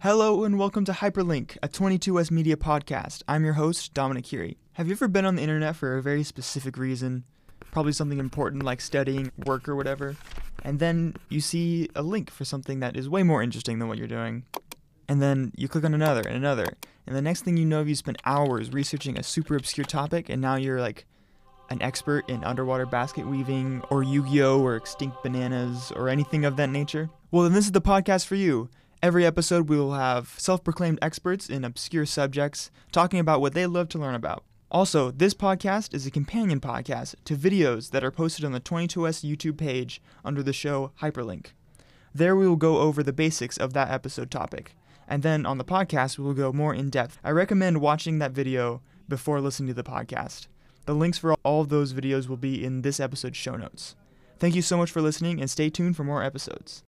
Hello and welcome to Hyperlink, a 22S Media podcast. I'm your host, Dominic Curie. Have you ever been on the internet for a very specific reason? Probably something important like studying, work, or whatever. And then you see a link for something that is way more interesting than what you're doing. And then you click on another and another. And the next thing you know, you spent hours researching a super obscure topic, and now you're like an expert in underwater basket weaving, or Yu Gi Oh!, or extinct bananas, or anything of that nature? Well, then this is the podcast for you. Every episode, we will have self proclaimed experts in obscure subjects talking about what they love to learn about. Also, this podcast is a companion podcast to videos that are posted on the 22S YouTube page under the show Hyperlink. There, we will go over the basics of that episode topic. And then on the podcast, we will go more in depth. I recommend watching that video before listening to the podcast. The links for all of those videos will be in this episode's show notes. Thank you so much for listening and stay tuned for more episodes.